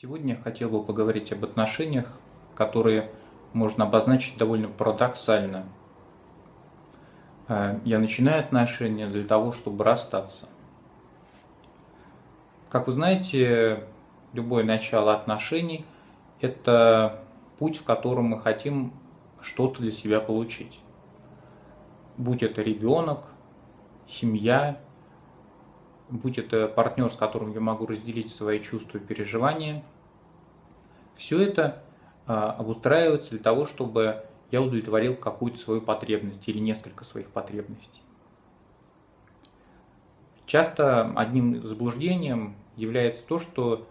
Сегодня я хотел бы поговорить об отношениях, которые можно обозначить довольно парадоксально. Э, я начинаю отношения для того, чтобы расстаться. Как вы знаете, любое начало отношений – это путь, в котором мы хотим что-то для себя получить. Будь это ребенок, семья, будь это партнер, с которым я могу разделить свои чувства и переживания, все это а, обустраивается для того, чтобы я удовлетворил какую-то свою потребность или несколько своих потребностей. Часто одним заблуждением является то, что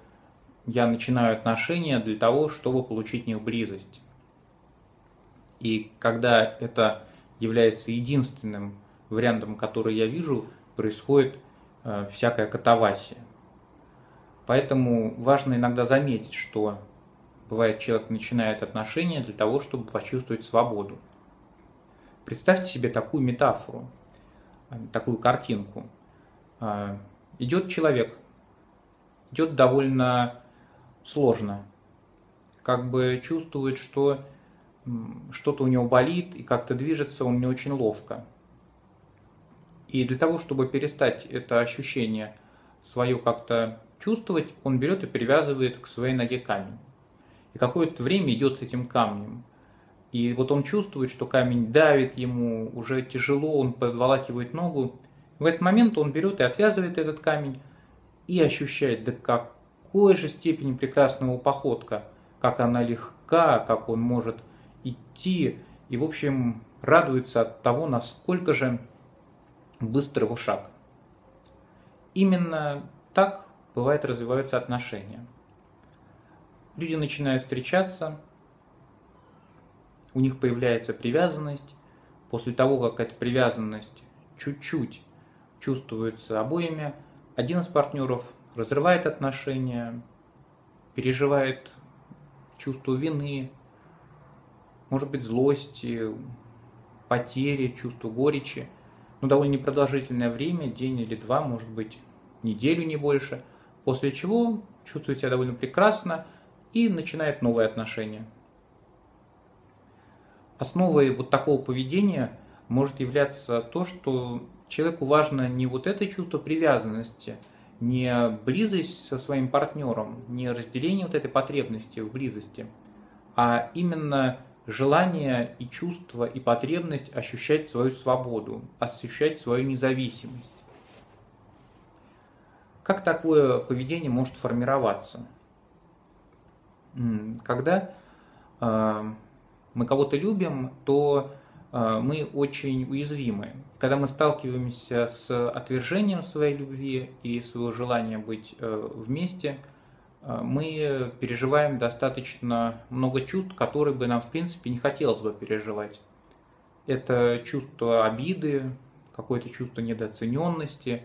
я начинаю отношения для того, чтобы получить в них близость. И когда это является единственным вариантом, который я вижу, происходит всякая катавасия. Поэтому важно иногда заметить, что бывает человек начинает отношения для того, чтобы почувствовать свободу. Представьте себе такую метафору, э, такую картинку. Э, идет человек, идет довольно сложно, как бы чувствует, что что-то у него болит и как-то движется он не очень ловко. И для того, чтобы перестать это ощущение свое как-то чувствовать, он берет и привязывает к своей ноге камень. И какое-то время идет с этим камнем. И вот он чувствует, что камень давит ему, уже тяжело, он подволакивает ногу. В этот момент он берет и отвязывает этот камень и ощущает, да какой же степени прекрасного походка, как она легка, как он может идти. И, в общем, радуется от того, насколько же быстрый его шаг. Именно так бывает развиваются отношения. Люди начинают встречаться, у них появляется привязанность. После того, как эта привязанность чуть-чуть чувствуется обоими, один из партнеров разрывает отношения, переживает чувство вины, может быть злости, потери, чувство горечи – ну, довольно непродолжительное время, день или два, может быть, неделю, не больше, после чего чувствует себя довольно прекрасно и начинает новые отношения. Основой вот такого поведения может являться то, что человеку важно не вот это чувство привязанности, не близость со своим партнером, не разделение вот этой потребности в близости, а именно желание и чувство и потребность ощущать свою свободу, ощущать свою независимость. Как такое поведение может формироваться? Когда э, мы кого-то любим, то э, мы очень уязвимы. Когда мы сталкиваемся с отвержением своей любви и своего желания быть э, вместе – мы переживаем достаточно много чувств, которые бы нам, в принципе, не хотелось бы переживать. Это чувство обиды, какое-то чувство недооцененности,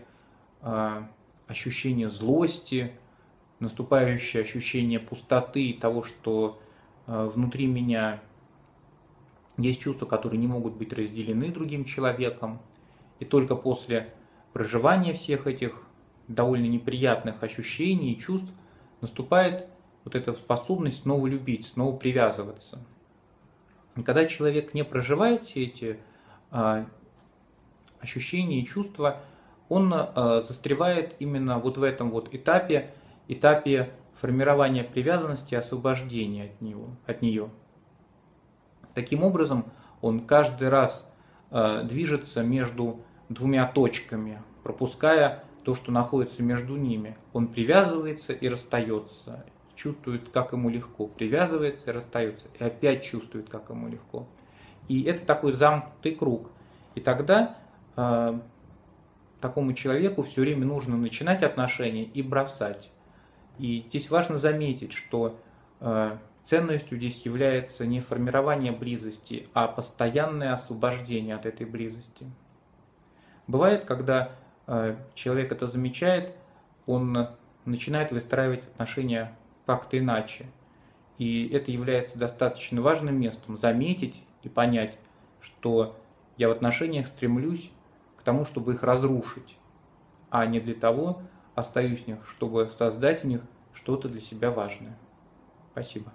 а, ощущение злости, наступающее ощущение пустоты и того, что а, внутри меня есть чувства, которые не могут быть разделены другим человеком. И только после проживания всех этих довольно неприятных ощущений и чувств наступает вот эта способность снова любить, снова привязываться. И когда человек не проживает все эти а, ощущения и чувства, он а, застревает именно вот в этом вот этапе, этапе формирования привязанности, освобождения от, него, от нее. Таким образом, он каждый раз а, движется между двумя точками, пропуская то, что находится между ними. Он привязывается и расстается, чувствует, как ему легко, привязывается и расстается, и опять чувствует, как ему легко. И это такой замкнутый круг. И тогда э, такому человеку все время нужно начинать отношения и бросать. И здесь важно заметить, что э, ценностью здесь является не формирование близости, а постоянное освобождение от этой близости. Бывает, когда человек это замечает, он начинает выстраивать отношения как-то иначе. И это является достаточно важным местом заметить и понять, что я в отношениях стремлюсь к тому, чтобы их разрушить, а не для того остаюсь в них, чтобы создать в них что-то для себя важное. Спасибо.